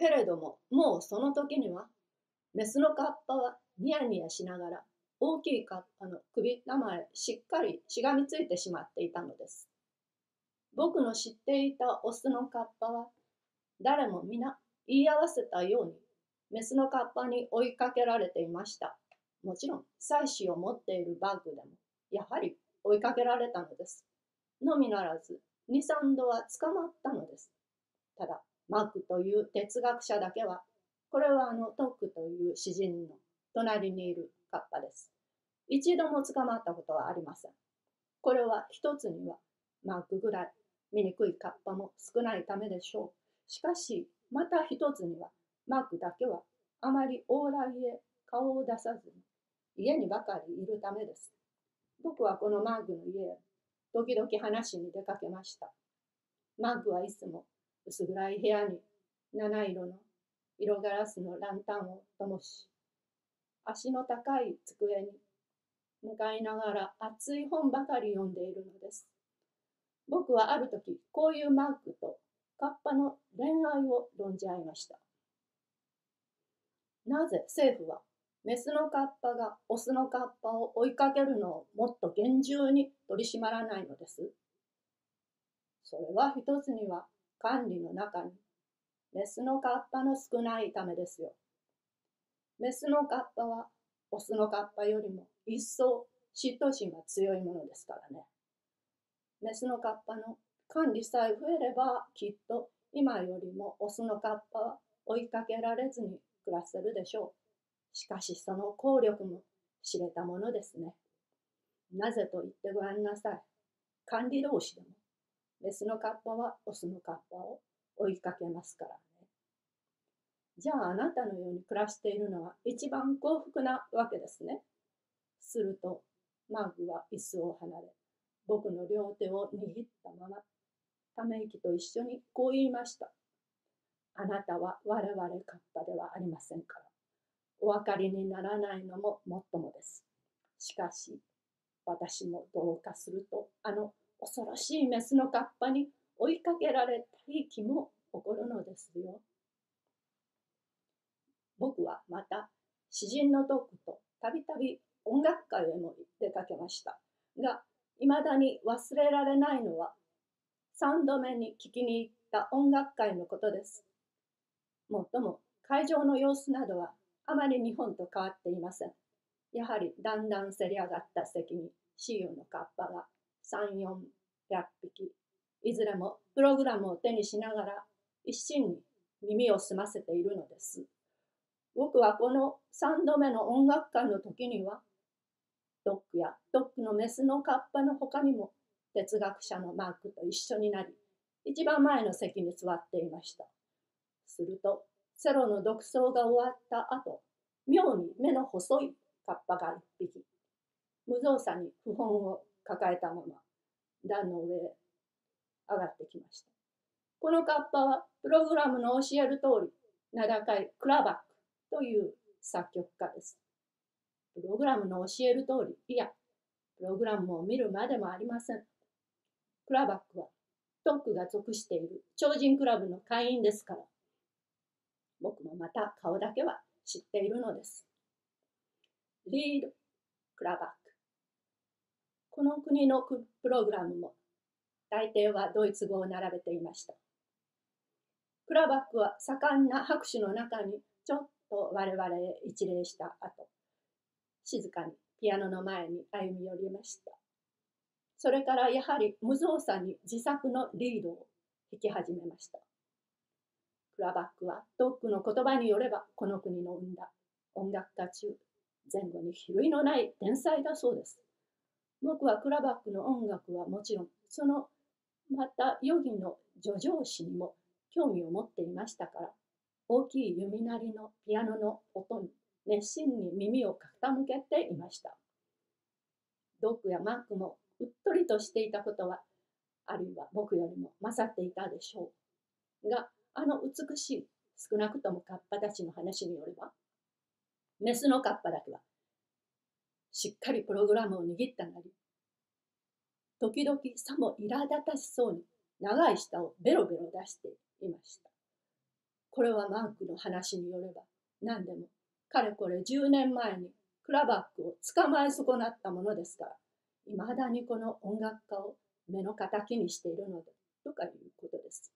けれども、もうその時には、メスのカッパはニヤニヤしながら、大きいカッパの首玉へしっかりしがみついてしまっていたのです。僕の知っていたオスのカッパは、誰も皆言い合わせたように、メスのカッパに追いかけられていました。もちろん、妻子を持っているバッグでも、やはり追いかけられたのです。のみならず、2、3度は捕まったのです。ただ、マークという哲学者だけは、これはあのトックという詩人の隣にいるカッパです。一度も捕まったことはありません。これは一つには、マークぐらい醜いカッパも少ないためでしょう。しかし、また一つには、マークだけはあまり往来へ顔を出さずに、家にばかりいるためです。僕はこのマークの家へ時々話に出かけました。マークはいつも薄暗い部屋に七色の色ガラスのランタンを灯し、足の高い机に向かいながら熱い本ばかり読んでいるのです。僕はある時、こういうマークとカッパの恋愛を論じ合いました。なぜ政府はメスのカッパがオスのカッパを追いかけるのをもっと厳重に取り締まらないのです？それは一つには管理の中にメスのカッパの少ないためですよ。メスのカッパはオスのカッパよりも一層嫉妬心が強いものですからね。メスのカッパの管理さえ増えればきっと今よりもオスのカッパは追いかけられずに暮らせるでしょう。しかしその効力も知れたものですね。なぜと言ってごらんなさい。管理同士でも、メスのカッパはオスのカッパを追いかけますからね。じゃああなたのように暮らしているのは一番幸福なわけですね。すると、マークは椅子を離れ、僕の両手を握ったまま、ため息と一緒にこう言いました。あなたは我々カッパではありませんから。お分かりにならないのももっともです。しかし、私もどうかすると、あの恐ろしいメスのカッパに追いかけられたい気も起こるのですよ。僕はまた詩人のトークとたびたび音楽会へも出かけましたが、いまだに忘れられないのは3度目に聞きに行った音楽会のことです。もっとも会場の様子などはあまり日本と変わっていません。やはりだんだんせり上がった席に雌雄のカッパが3、400匹、いずれもプログラムを手にしながら一心に耳を澄ませているのです。僕はこの3度目の音楽会の時には、ドックやドックのメスのカッパの他にも哲学者のマークと一緒になり、一番前の席に座っていました。すると、セロの独走が終わった後、妙に目の細いカッパが一匹、無造作に不本を抱えたまま、段の上へ上がってきました。このカッパは、プログラムの教える通り、名高いクラバックという作曲家です。プログラムの教える通り、いや、プログラムを見るまでもありません。クラバックは、トックが属している超人クラブの会員ですから、僕もまた顔だけは知っているのです。リード・クラバック。この国のプログラムも大抵はドイツ語を並べていました。クラバックは盛んな拍手の中にちょっと我々へ一礼した後、静かにピアノの前に歩み寄りました。それからやはり無造作に自作のリードを弾き始めました。クラバックはトックの言葉によればこの国の生んだ音楽家中前後に比類のない天才だそうです。僕はクラバックの音楽はもちろんそのまたヨギの叙情詩にも興味を持っていましたから大きい弓なりのピアノの音に熱心に耳を傾けていました。ドックやマークもうっとりとしていたことはあるいは僕よりも勝っていたでしょう。があの美しい少なくともカッパたちの話によればメスのカッパだけはしっかりプログラムを握ったなり時々さも苛立たしそうに長い舌をベロベロ出していました。これはマークの話によれば何でもかれこれ10年前にクラバックを捕まえ損なったものですからいまだにこの音楽家を目の敵にしているのです。